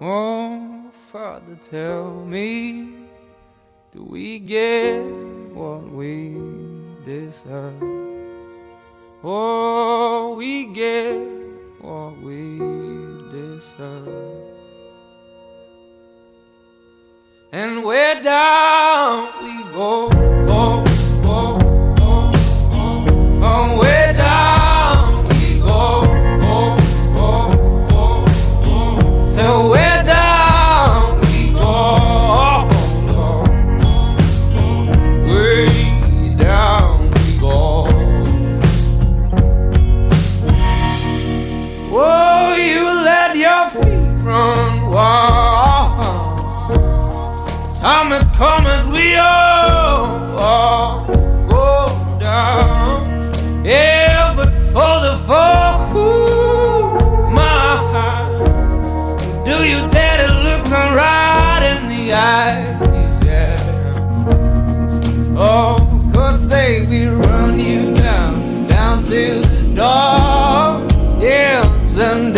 Oh, Father, tell me, do we get what we deserve? Oh, we get what we deserve. And where down we go, Time has come as we all, go down. Yeah, but for the fall, my do you dare to look them right in the eyes? Yeah. Oh, cause say we run you down, down to the door. Yeah, someday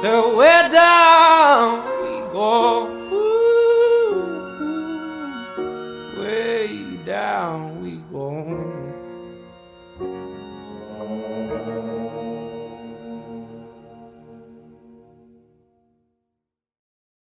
so way down we go, ooh, ooh, down we go.